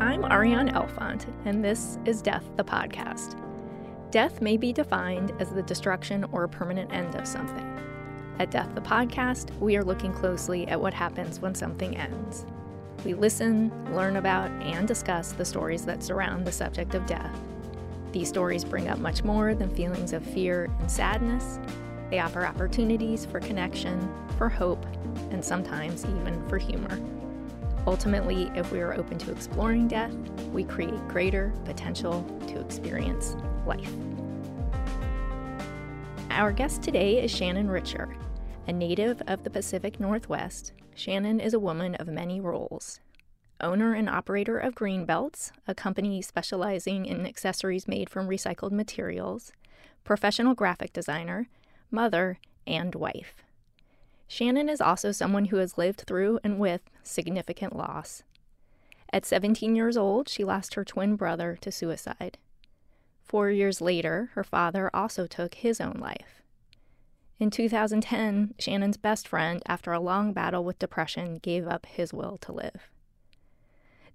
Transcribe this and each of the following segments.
I'm Ariane Elfont, and this is Death the Podcast. Death may be defined as the destruction or permanent end of something. At Death the Podcast, we are looking closely at what happens when something ends. We listen, learn about, and discuss the stories that surround the subject of death. These stories bring up much more than feelings of fear and sadness. They offer opportunities for connection, for hope, and sometimes even for humor. Ultimately, if we are open to exploring death, we create greater potential to experience life. Our guest today is Shannon Richer. A native of the Pacific Northwest, Shannon is a woman of many roles. Owner and operator of Greenbelts, a company specializing in accessories made from recycled materials, professional graphic designer, mother, and wife. Shannon is also someone who has lived through and with significant loss. At 17 years old, she lost her twin brother to suicide. Four years later, her father also took his own life. In 2010, Shannon's best friend, after a long battle with depression, gave up his will to live.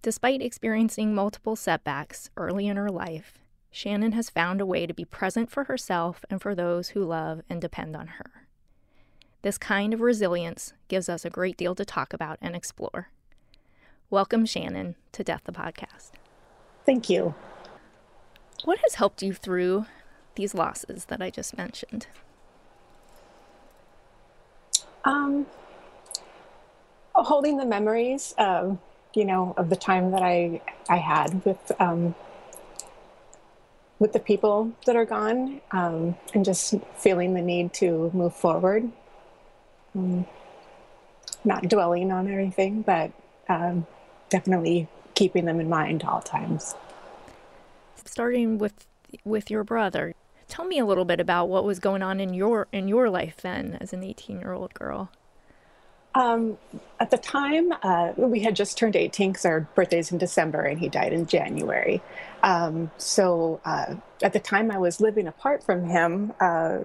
Despite experiencing multiple setbacks early in her life, Shannon has found a way to be present for herself and for those who love and depend on her. This kind of resilience gives us a great deal to talk about and explore. Welcome, Shannon, to Death the Podcast. Thank you. What has helped you through these losses that I just mentioned? Um, holding the memories, of, you know, of the time that I I had with um, with the people that are gone, um, and just feeling the need to move forward um, not dwelling on everything, but um, definitely keeping them in mind all times. Starting with with your brother, tell me a little bit about what was going on in your in your life then as an 18 year old girl. Um, at the time, uh, we had just turned 18 because our birthday's in December and he died in January. Um, so uh, at the time, I was living apart from him. Uh,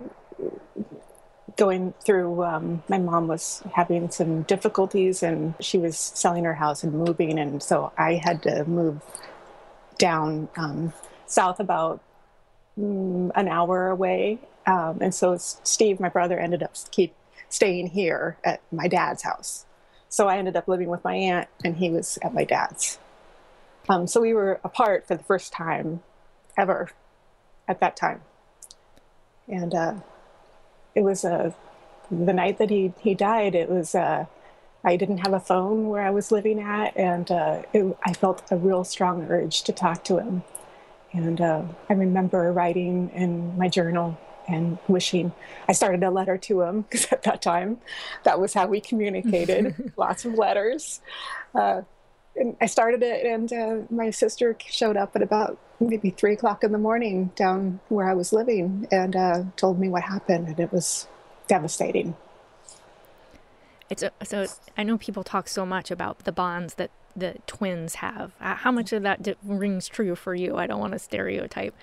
going through um, my mom was having some difficulties and she was selling her house and moving. And so i had to move down um, south about mm, an hour away. Um, and so steve my brother ended up keep staying here at my dad's house. So i ended up living with my aunt and he was at my dad's. Um, so we were apart for the first time ever at that time. And uh, it was a the night that he he died. It was uh, I didn't have a phone where I was living at, and uh, it, I felt a real strong urge to talk to him. And uh, I remember writing in my journal and wishing I started a letter to him because at that time, that was how we communicated. lots of letters. Uh, I started it, and uh, my sister showed up at about maybe three o'clock in the morning down where I was living and uh, told me what happened, and it was devastating. It's a, so I know people talk so much about the bonds that the twins have. How much of that rings true for you? I don't want to stereotype.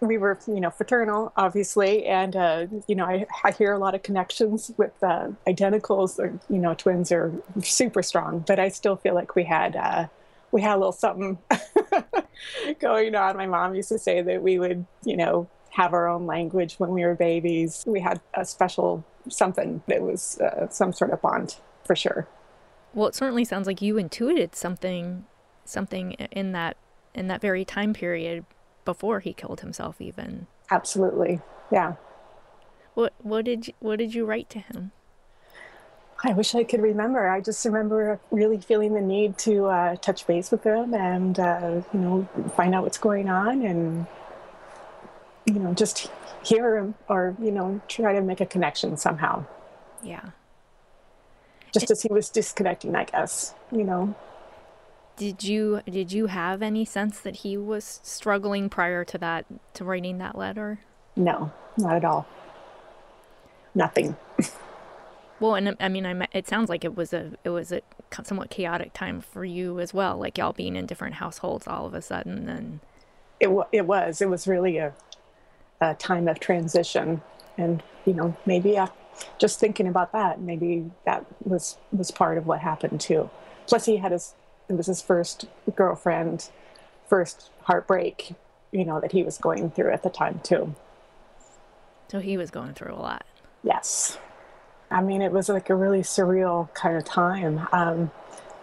We were, you know, fraternal, obviously, and uh, you know, I, I hear a lot of connections with uh, identicals. Or you know, twins are super strong, but I still feel like we had uh, we had a little something going on. My mom used to say that we would, you know, have our own language when we were babies. We had a special something that was uh, some sort of bond for sure. Well, it certainly sounds like you intuited something, something in that in that very time period before he killed himself, even. Absolutely, yeah. What what did you, what did you write to him? I wish I could remember. I just remember really feeling the need to uh, touch base with him and uh, you know find out what's going on and you know, just hear him or, you know, try to make a connection somehow. Yeah. Just as he was disconnecting, I guess, you know. Did you did you have any sense that he was struggling prior to that to writing that letter? No, not at all. Nothing. well, and I mean, I it sounds like it was a it was a somewhat chaotic time for you as well, like y'all being in different households all of a sudden, and it it was it was really a a time of transition and you know maybe uh, just thinking about that maybe that was was part of what happened too plus he had his it was his first girlfriend, first heartbreak, you know, that he was going through at the time too. So he was going through a lot. Yes. I mean, it was like a really surreal kind of time um,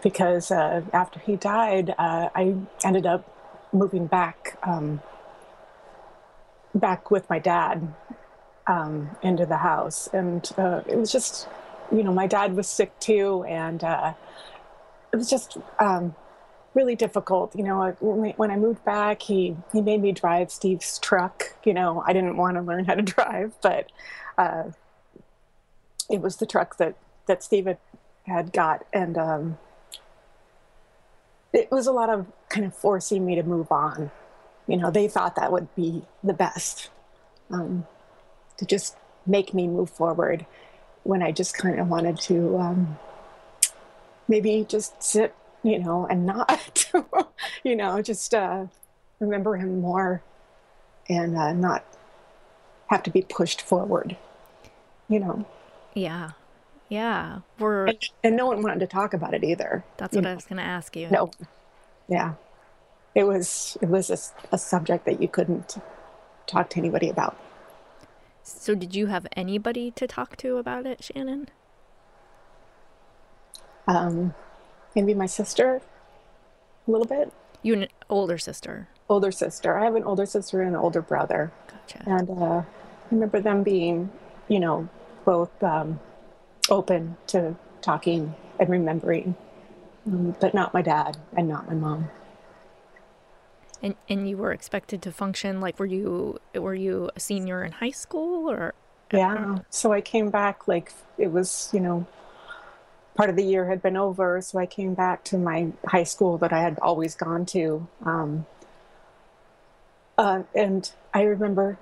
because uh, after he died, uh, I ended up moving back um, back with my dad um, into the house, and uh, it was just, you know, my dad was sick too, and uh, it was just um, really difficult. You know, when I moved back, he he made me drive Steve's truck. You know, I didn't want to learn how to drive, but uh, it was the truck that that Steve had, had got, and um, it was a lot of kind of forcing me to move on. You know, they thought that would be the best um, to just make me move forward when I just kind of wanted to um, maybe just sit, you know, and not, you know, just uh, remember him more and uh, not have to be pushed forward, you know. Yeah. Yeah. We're and, and no one wanted to talk about it either. That's what know? I was going to ask you. No. Yeah. It was it was a, a subject that you couldn't talk to anybody about. So did you have anybody to talk to about it, Shannon? Um maybe my sister a little bit. You an older sister? Older sister. I have an older sister and an older brother. Gotcha. And uh, I remember them being, you know, both um, open to talking and remembering, um, but not my dad and not my mom. And and you were expected to function like were you were you a senior in high school or? Yeah. So I came back like it was you know part of the year had been over, so I came back to my high school that I had always gone to. Um, uh, and I remember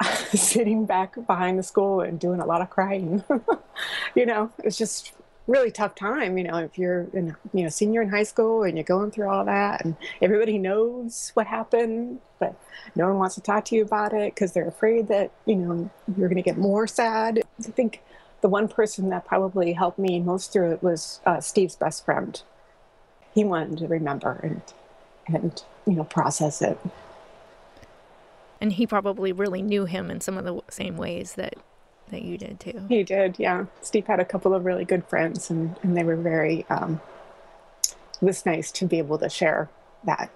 sitting back behind the school and doing a lot of crying. you know, it's just really tough time. You know, if you're in, you know, senior in high school and you're going through all that, and everybody knows what happened, but no one wants to talk to you about it because they're afraid that you know you're going to get more sad. I think the one person that probably helped me most through it was uh, Steve's best friend. He wanted to remember and and you know process it and he probably really knew him in some of the same ways that that you did too. He did, yeah. Steve had a couple of really good friends, and and they were very. Um, it was nice to be able to share that.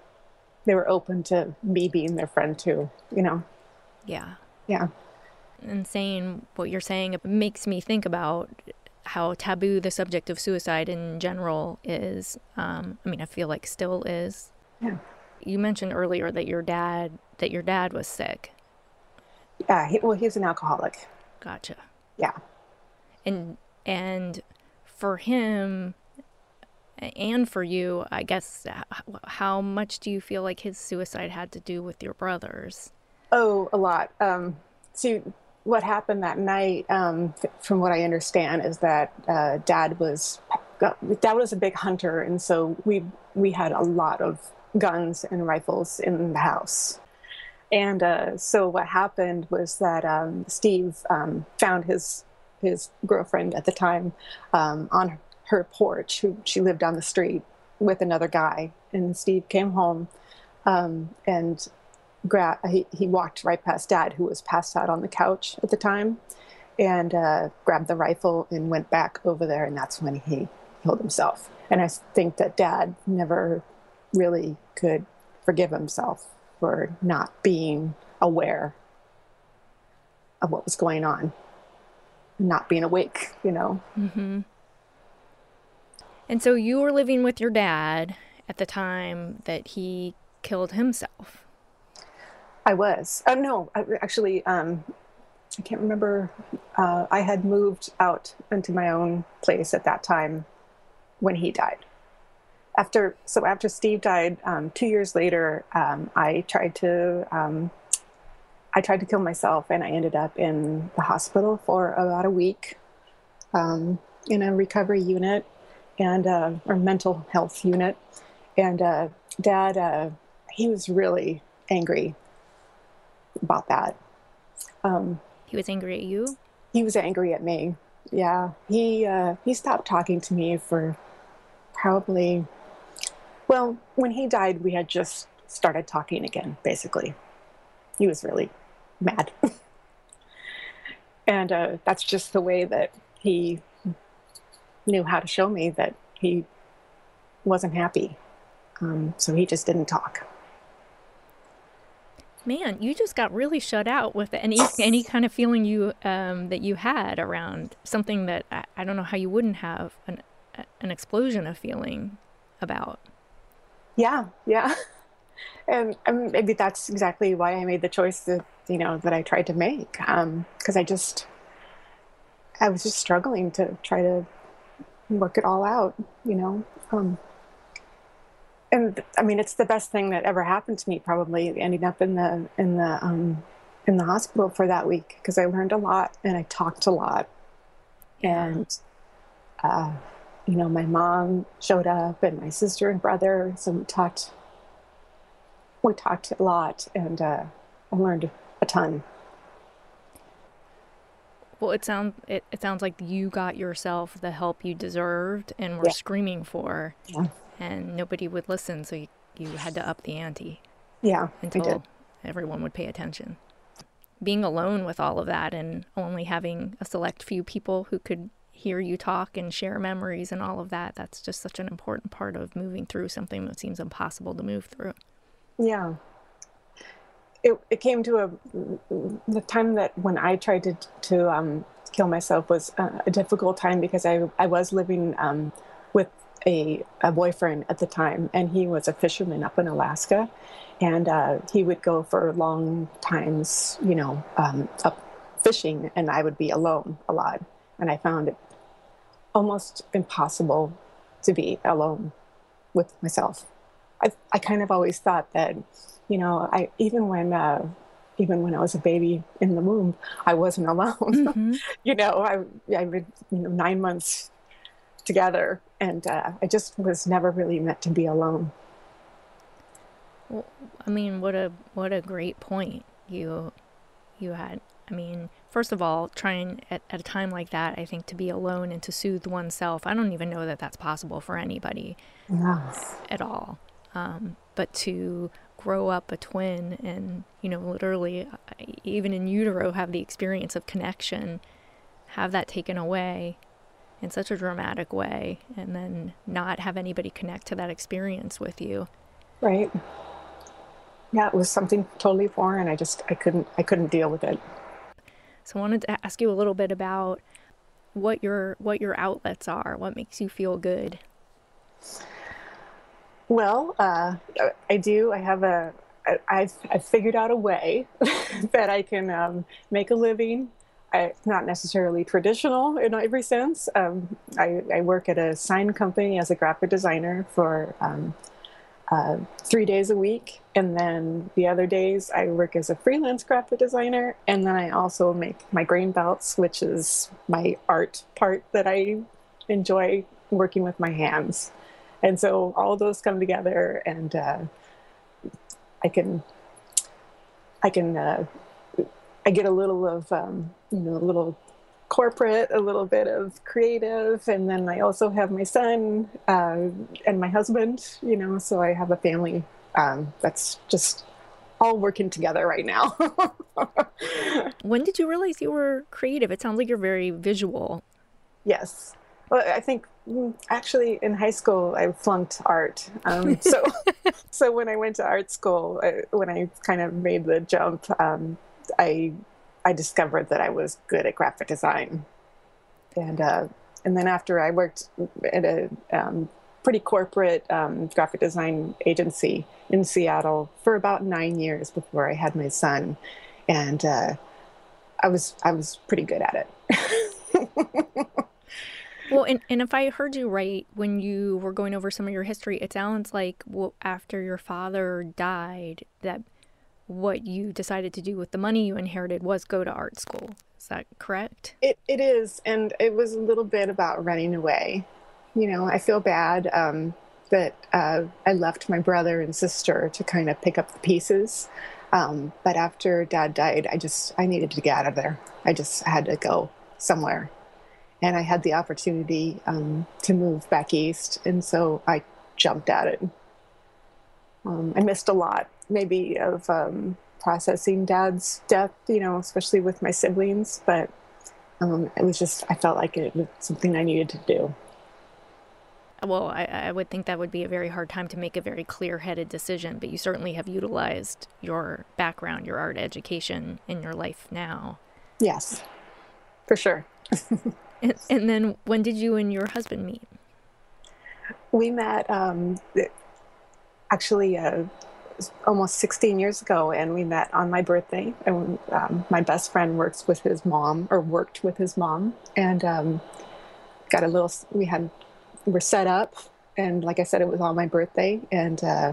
They were open to me being their friend too. You know. Yeah. Yeah. And saying what you're saying makes me think about how taboo the subject of suicide in general is. Um, I mean, I feel like still is. Yeah you mentioned earlier that your dad that your dad was sick. Yeah, he, well, he's an alcoholic. Gotcha. Yeah. And and for him and for you, I guess how much do you feel like his suicide had to do with your brothers? Oh, a lot. Um, see, what happened that night, um, from what I understand, is that uh, Dad was Dad was a big hunter, and so we we had a lot of guns and rifles in the house. And uh, so what happened was that um, Steve um, found his his girlfriend at the time um, on her porch. Who she lived down the street with another guy, and Steve came home um, and gra- he, he walked right past Dad, who was passed out on the couch at the time, and uh, grabbed the rifle and went back over there, and that's when he killed himself. And I think that Dad never really could forgive himself for not being aware of what was going on, not being awake, you know. Mm-hmm. And so you were living with your dad at the time that he killed himself. I was. Oh no, I, actually, um, I can't remember. Uh, I had moved out into my own place at that time when he died after so after Steve died, um, two years later, um, I tried to um, I tried to kill myself, and I ended up in the hospital for about a week um, in a recovery unit and uh, or mental health unit. And uh, Dad, uh, he was really angry about that. Um, he was angry at you. He was angry at me. Yeah, he uh, he stopped talking to me for probably Well, when he died, we had just started talking again, basically. He was really mad. and uh, that's just the way that he knew how to show me that he wasn't happy. Um, so he just didn't talk. Man, you just got really shut out with any any kind of feeling you um, that you had around something that I, I don't know how you wouldn't have an an explosion of feeling about. Yeah, yeah, and um, maybe that's exactly why I made the choice that you know that I tried to make because um, I just I was just struggling to try to work it all out, you know. Um, and I mean, it's the best thing that ever happened to me. Probably ending up in the in the um, in the hospital for that week because I learned a lot and I talked a lot, and uh, you know, my mom showed up and my sister and brother. So we talked. We talked a lot, and uh, I learned a ton. Well, it sounds it, it sounds like you got yourself the help you deserved and were yeah. screaming for. Yeah and nobody would listen, so you, you had to up the ante. Yeah, until everyone would pay attention. Being alone with all of that and only having a select few people who could hear you talk and share memories and all of that, that's just such an important part of moving through something that seems impossible to move through. Yeah. It, it came to a the time that when I tried to to um, kill myself was a, a, difficult time because I I was living um, with a, a boyfriend at the time, and he was a fisherman up in Alaska. And uh, he would go for long times, you know, um, up fishing, and I would be alone a lot. And I found it almost impossible to be alone with myself. I, I kind of always thought that, you know, I even when uh, even when I was a baby in the womb, I wasn't alone. Mm-hmm. you know, I I would you know nine months together. And uh, I just was never really meant to be alone. Well, I mean, what a what a great point you you had. I mean, first of all, trying at, at a time like that, I think to be alone and to soothe oneself. I don't even know that that's possible for anybody yes. at all. Um, but to grow up a twin and you know literally even in utero have the experience of connection have that taken away in such a dramatic way and then not have anybody connect to that experience with you. Right. Yeah, it was something totally foreign. I just I couldn't I couldn't deal with it. So I wanted to ask you a little bit about what your what your outlets are. What makes you feel good? Well, uh, I do. I have a. I've I've figured out a way that I can um, make a living Not necessarily traditional in every sense. Um, I, I, work at a sign company as a graphic designer for um, uh, three days a week. And then the other days I work as a freelance graphic designer. And then I also make my grain belts, which is my art part that I enjoy working with my hands. And so all those come together and uh, I can I can uh, I get a little of, um, you know, a little corporate, a little bit of creative, and then I also have my son uh, and my husband, you know, so I have a family um, that's just all working together right now. when did you realize you were creative? It sounds like you're very visual. Yes. Well, I think mm, actually in high school I flunked art. Um, so, so when I went to art school, I, when I kind of made the jump, um, I I discovered that I was good at graphic design, and uh, and then after I worked at a um, pretty corporate um, graphic design agency in Seattle for about nine years before I had my son, and uh, I was I was pretty good at it. well, and, and if I heard you right, when you were going over some of your history, it sounds like well, after your father died, that what you decided to do with the money you inherited was go to art school. Is that correct? It, it is. And it was a little bit about running away. You know, I feel bad um, that uh, I left my brother and sister to kind of pick up the pieces. Um, but after dad died, I just, I needed to get out of there. I just had to go somewhere. And I had the opportunity um, to move back east. And so I jumped at it Um, I missed a lot, maybe of um, processing dad's death, you know, especially with my siblings. But um, it was just, I felt like it was something I needed to do. Well, I, I would think that would be a very hard time to make a very clear headed decision, but you certainly have utilized your background, your art education in your life now. Yes, for sure. and, and, then when did you and your husband meet? We met um, actually uh, almost 16 years ago, and we met on my birthday. And um, my best friend works with his mom, or worked with his mom, and um, got a little. We had we're set up, and like I said, it was on my birthday, and uh,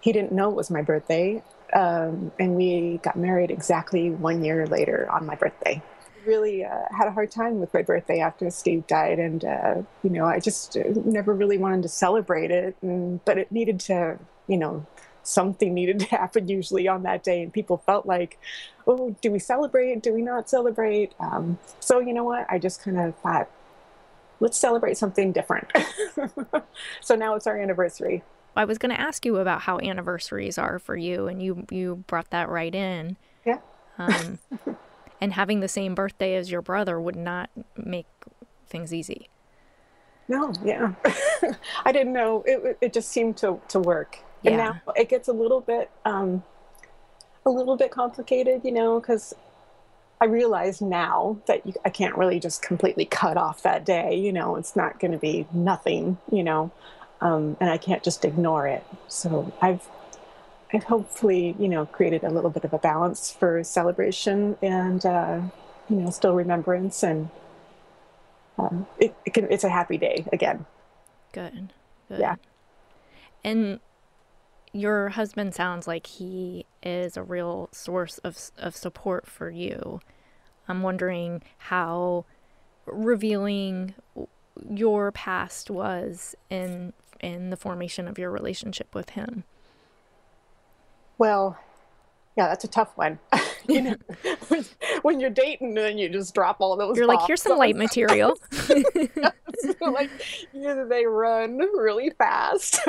he didn't know it was my birthday, um, and we got married exactly one year later on my birthday. Really uh, had a hard time with my birthday after Steve died, and uh, you know, I just uh, never really wanted to celebrate it, and, but it needed to, you know, something needed to happen usually on that day, and people felt like, oh, do we celebrate? Do we not celebrate? Um, so you know what? I just kind of thought, let's celebrate something different. so now it's our anniversary. I was going to ask you about how anniversaries are for you, and you you brought that right in. Yeah. Um, and having the same birthday as your brother would not make things easy. No, yeah, I didn't know. It it just seemed to to work, and yeah. now it gets a little bit um, a little bit complicated, you know, because I realize now that you, I can't really just completely cut off that day. You know, it's not going to be nothing. You know, um, and I can't just ignore it. So I've I've hopefully you know created a little bit of a balance for celebration and uh, you know still remembrance and um, it, it can, it's a happy day again. Good. Good. Yeah. And your husband sounds like he is a real source of, of support for you. I'm wondering how revealing your past was in in the formation of your relationship with him. Well, yeah, that's a tough one. you know, when, you're dating, then you just drop all those. You're like, here's some light material. like either they run really fast,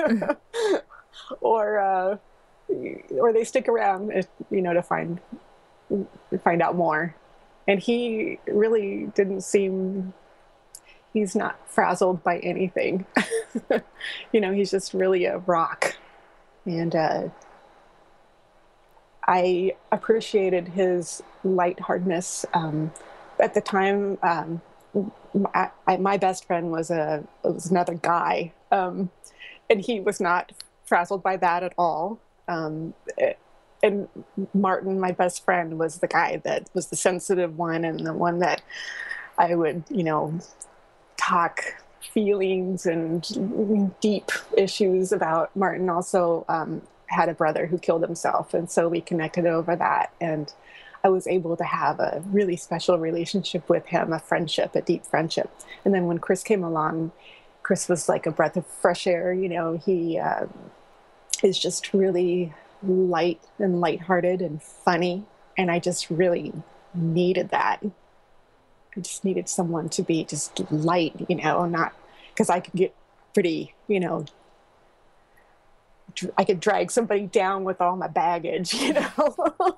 or uh, or they stick around, eh, you know, to find to find out more. And he really didn't seem. He's not frazzled by anything. you know, he's just really a rock, and uh, I appreciated his lightheartedness. Um, at the time, um, I, I, my best friend was a was another guy, um, and he was not frazzled by that at all. Um, it, and Martin, my best friend, was the guy that was the sensitive one and the one that I would, you know, talk feelings and deep issues about. Martin also um, had a brother who killed himself, and so we connected over that. And I was able to have a really special relationship with him, a friendship, a deep friendship. And then when Chris came along, Chris was like a breath of fresh air. You know, he uh, is just really light and lighthearted and funny. And I just really needed that. I just needed someone to be just light, you know, not because I could get pretty, you know, I could drag somebody down with all my baggage, you know.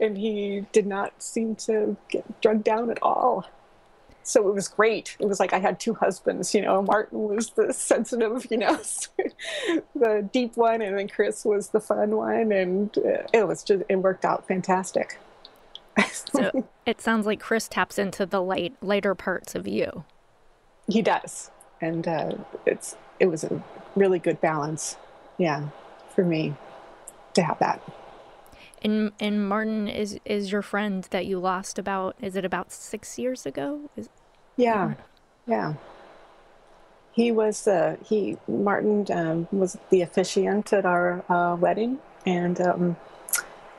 and he did not seem to get drugged down at all so it was great. It was like I had two husbands, you know. Martin was the sensitive, you know, the deep one, and then Chris was the fun one, and uh, it was just it worked out fantastic. so it sounds like Chris taps into the light, lighter parts of you. He does, and uh, it's it was a really good balance, yeah, for me to have that. And and Martin is is your friend that you lost about is it about six years ago? Is, yeah, yeah. He was uh, he Martin um, was the officiant at our uh, wedding, and um,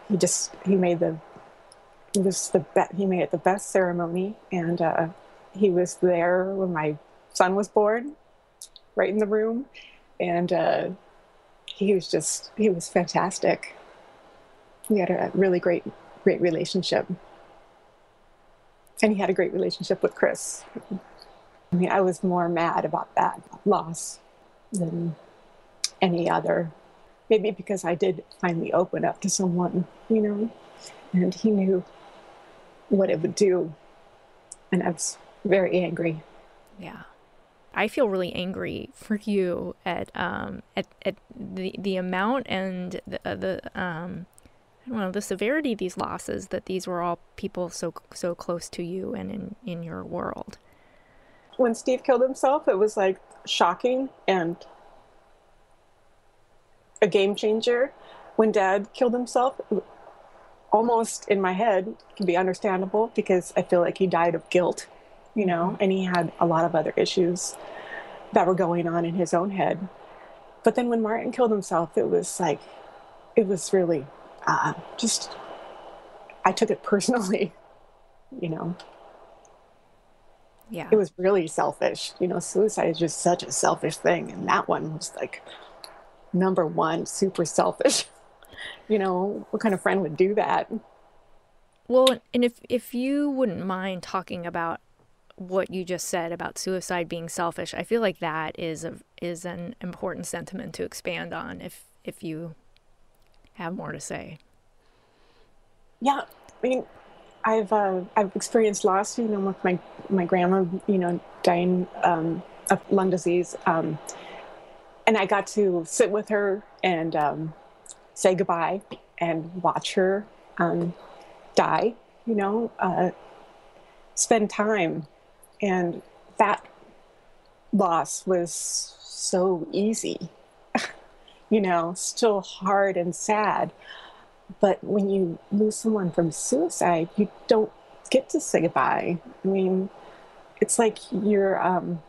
he just he made the it was the be- he made it the best ceremony, and uh, he was there when my son was born, right in the room, and uh, he was just he was fantastic we had a really great, great relationship. And he had a great relationship with Chris. I mean, I was more mad about that loss than any other maybe because I did finally open up to someone, you know, and he knew what it would do. And I was very angry. Yeah. I feel really angry for you at um at, at the the amount and the, uh, the um I don't know the severity of these losses that these were all people so so close to you and in in your world. When Steve killed himself, it was like shocking and a game changer. When Dad killed himself, almost in my head can be understandable because I feel like he died of guilt, you know, and he had a lot of other issues that were going on in his own head. But then when Martin killed himself, it was like, it was really uh, just, I took it personally, you know. Yeah. It was really selfish. You know, suicide is just such a selfish thing. And that one was like number one, super selfish. you know, what kind of friend would do that? Well, and if if you wouldn't mind talking about what you just said about suicide being selfish, I feel like that is a is an important sentiment to expand on if if you have more to say. Yeah, I mean, I've uh, I've experienced loss, you know, with my my grandma, you know, dying um, of lung disease, um, and I got to sit with her and um, say goodbye and watch her um, die, you know, uh, spend time. And that loss was so easy, you know, still hard and sad. But when you lose someone from suicide, you don't get to say goodbye. I mean, it's like you're, um,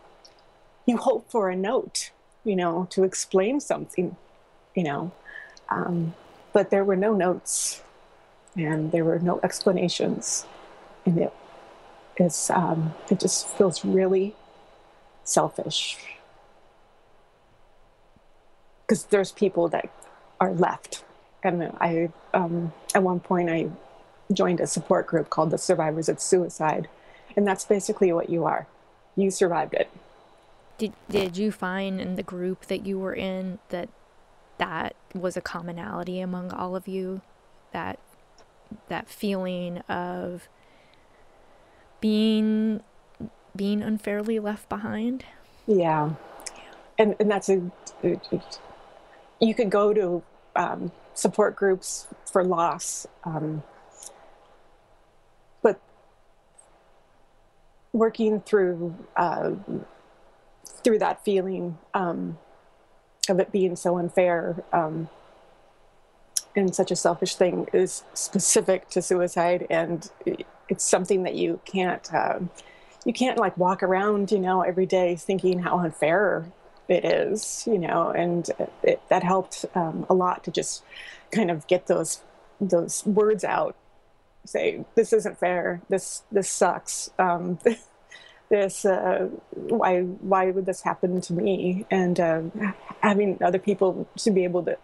you hope for a note, you know, to explain something, you know, um, but there were no notes and there were no explanations. And it is, um, it just feels really selfish. Because there's people that are left. And I, um, at one point, I joined a support group called the Survivors of Suicide. And that's basically what you are. You survived it. Did, did you find in the group that you were in that that was a commonality among all of you that that feeling of being being unfairly left behind yeah, yeah. and and that's a you could go to um, support groups for loss um, but working through uh, through that feeling um, of it being so unfair um, and such a selfish thing is specific to suicide, and it's something that you can't um, you can't like walk around, you know, every day thinking how unfair it is, you know, and it, that helped um, a lot to just kind of get those those words out. Say this isn't fair. This this sucks. Um, this uh, why why would this happen to me? And uh, having other people to be able to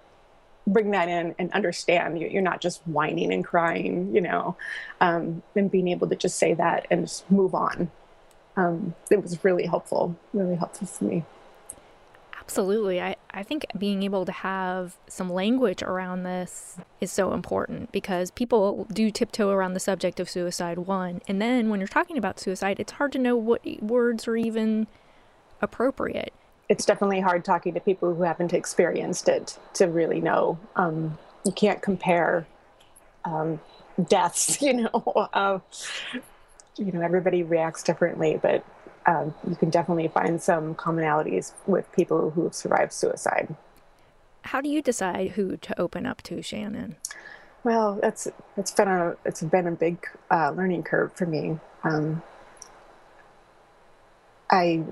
bring that in and understand you're not just whining and crying you know um, and being able to just say that and just move on um, it was really helpful really helpful for me Absolutely. I, I think being able to have some language around this is so important because people do tiptoe around the subject of suicide, one. And then when you're talking about suicide, it's hard to know what words are even appropriate. It's definitely hard talking to people who haven't experienced it to really know. Um, you can't compare um, deaths, you know. Uh, you know, everybody reacts differently, but um, you can definitely find some commonalities with people who have survived suicide. How do you decide who to open up to, Shannon? Well, it's it's been a it's been a big uh, learning curve for me. Um, I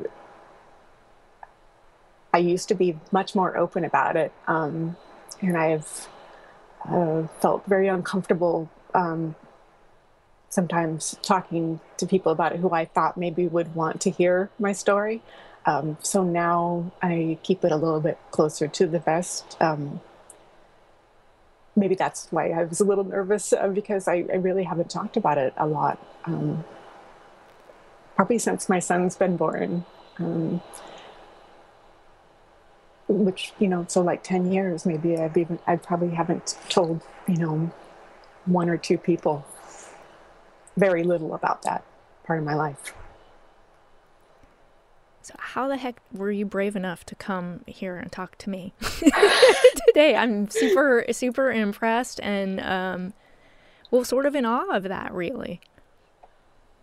I used to be much more open about it, um, and I've uh, felt very uncomfortable um, sometimes talking to people about it who I thought maybe would want to hear my story. Um, so now I keep it a little bit closer to the vest. Um, maybe that's why I was a little nervous uh, because I, I, really haven't talked about it a lot. Um, probably since my son's been born. Which you know, so like ten years, maybe I've even I probably haven't told you know one or two people very little about that part of my life. So, how the heck were you brave enough to come here and talk to me today? I'm super, super impressed and, um, well, sort of in awe of that, really.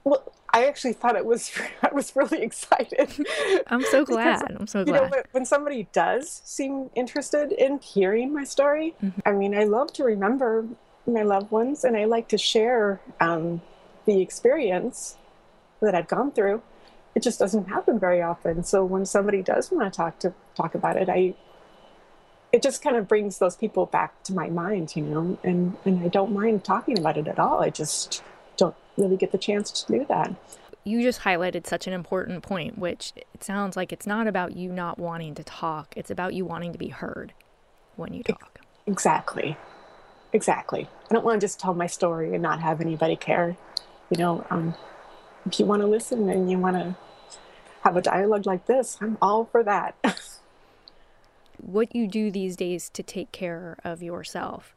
Well, I actually thought it was, I was really excited. I'm so glad. Because, I'm so glad. You know, when somebody does seem interested in hearing my story, mm-hmm. I mean, I love to remember my loved ones and I like to share um, the experience that I've gone through it just doesn't happen very often. So when somebody does want to talk to talk about it, I it just kind of brings those people back to my mind, you know, and and I don't mind talking about it at all. I just really get the chance to do that. You just highlighted such an important point, which it sounds like it's not about you not wanting to talk. It's about you wanting to be heard when you talk. Exactly. Exactly. I don't want to just tell my story and not have anybody care. You know, um, if you want to listen and you want to have a dialogue like this, I'm all for that. what you do these days to take care of yourself?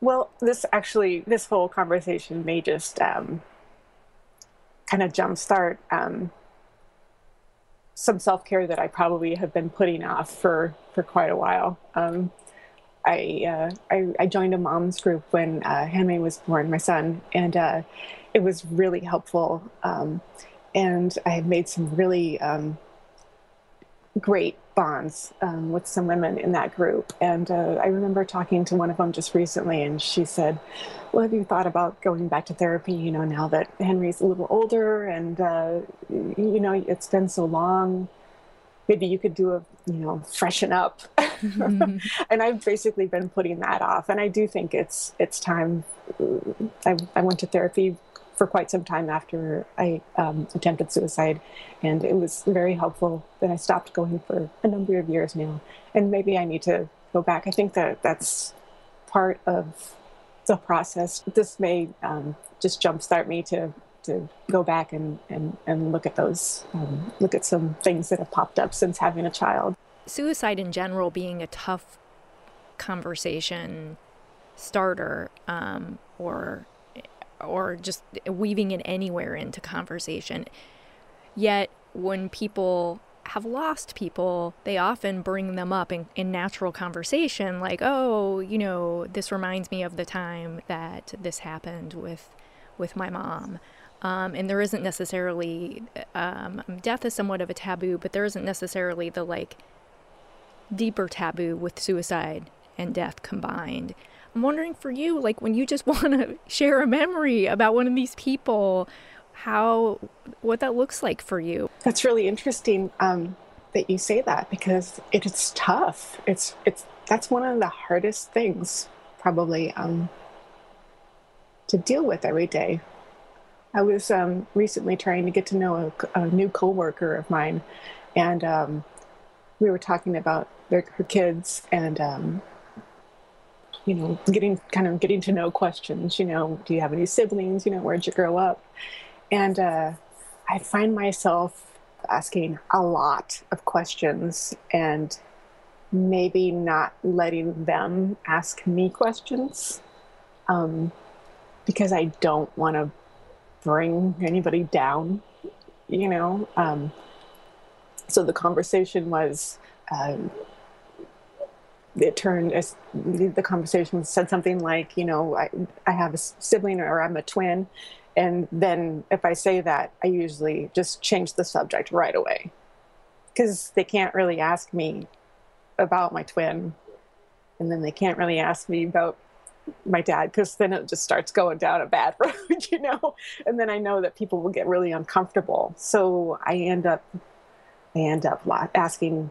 Well, this actually, this whole conversation may just um, kind of jumpstart um, some self care that I probably have been putting off for for quite a while. Um, I, uh, I, I joined a mom's group when uh, Henry was born, my son, and uh, it was really helpful. Um, and I have made some really um, great bonds um, with some women in that group. And uh, I remember talking to one of them just recently, and she said, "Well, have you thought about going back to therapy? You know, now that Henry's a little older, and uh, you know, it's been so long." Maybe you could do a, you know, freshen up. Mm-hmm. and I've basically been putting that off. And I do think it's it's time. I, I went to therapy for quite some time after I um, attempted suicide, and it was very helpful. Then I stopped going for a number of years now, and maybe I need to go back. I think that that's part of the process. This may um, just jumpstart me to to go back and and, and look at those um, look at some things that have popped up since having a child. Suicide in general being a tough conversation starter um, or or just weaving it anywhere into conversation. Yet, when people have lost people, they often bring them up in, in natural conversation, like, oh, you know, this reminds me of the time that this happened with with my mom. Um, and there isn't necessarily um, death is somewhat of a taboo, but there isn't necessarily the like deeper taboo with suicide and death combined. I'm wondering for you, like when you just want to share a memory about one of these people, how what that looks like for you. That's really interesting um, that you say that because it, it's tough. It's it's that's one of the hardest things probably um, to deal with every day. I was um, recently trying to get to know a, a new coworker of mine, and um, we were talking about their, her kids and um, you know, getting kind of getting to know questions. You know, do you have any siblings? You know, where'd you grow up? And uh, I find myself asking a lot of questions and maybe not letting them ask me questions um, because I don't want to bring anybody down, you know. Um, so the conversation was. Um, it turned as the conversation said something like, you know, I, I have a sibling or I'm a twin. And then if I say that, I usually just change the subject right away because they can't really ask me about my twin. And then they can't really ask me about my dad because then it just starts going down a bad road, you know? And then I know that people will get really uncomfortable. So I end up, I end up asking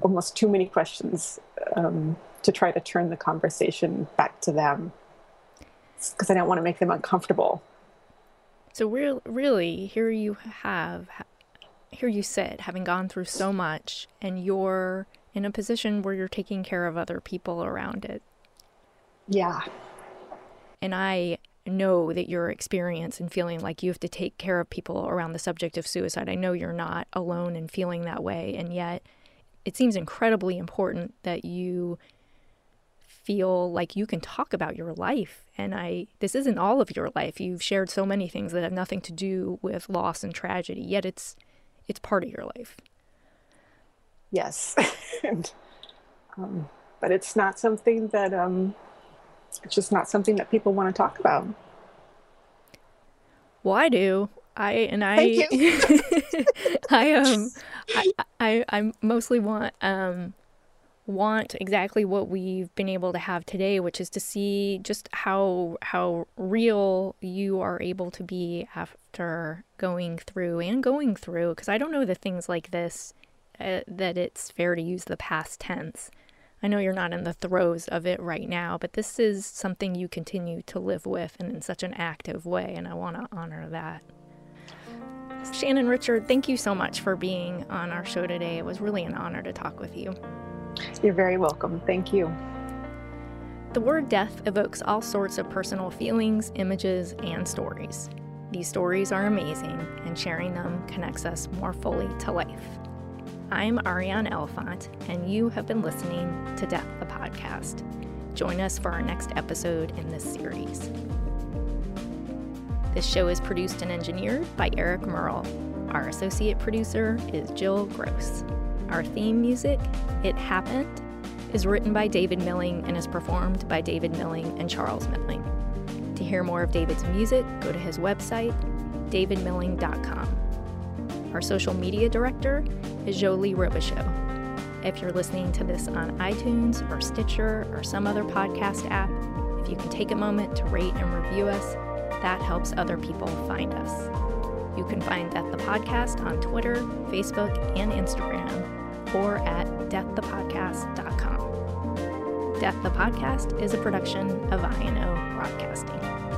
almost too many questions um, to try to turn the conversation back to them because I don't want to make them uncomfortable. So re- really, here you have, here you sit, having gone through so much, and you're in a position where you're taking care of other people around it. Yeah. And I know that your experience and feeling like you have to take care of people around the subject of suicide. I know you're not alone in feeling that way, and yet it seems incredibly important that you feel like you can talk about your life. And i this isn't all of your life. You've shared so many things that have nothing to do with loss and tragedy yet it's it's part of your life. Yes. And, um, but it's not something that um, it's just not something that people want to talk about. Well i do. I and i i um I, I mostly want um want exactly what we've been able to have today, which is to see just how how real you are able to be after going through and going through. Because I don't know the things like this uh, that it's fair to use the past tense. I know you're not in the throes of it right now, but this is something you continue to live with and in such an active way, and I want to honor that. Shannon Richard, thank you so much for being on our show today. It was really an honor to talk with you. You're very welcome. Thank you. The word death evokes all sorts of personal feelings, images, and stories. These stories are amazing, and sharing them connects us more fully to life. I'm Ariane Elefant, and you have been listening to Death the Podcast. Join us for our next episode in this series. This show is produced and engineered by Eric Merle. Our associate producer is Jill Gross. Our theme music, It Happened, is written by David Milling and is performed by David Milling and Charles Milling. To hear more of David's music, go to his website, davidmilling.com. Our social media director is Jolie Robichaud. If you're listening to this on iTunes or Stitcher or some other podcast app, if you can take a moment to rate and review us, that helps other people find us. You can find Death the Podcast on Twitter, Facebook, and Instagram or at deaththepodcast.com. Death the Podcast is a production of INO Broadcasting.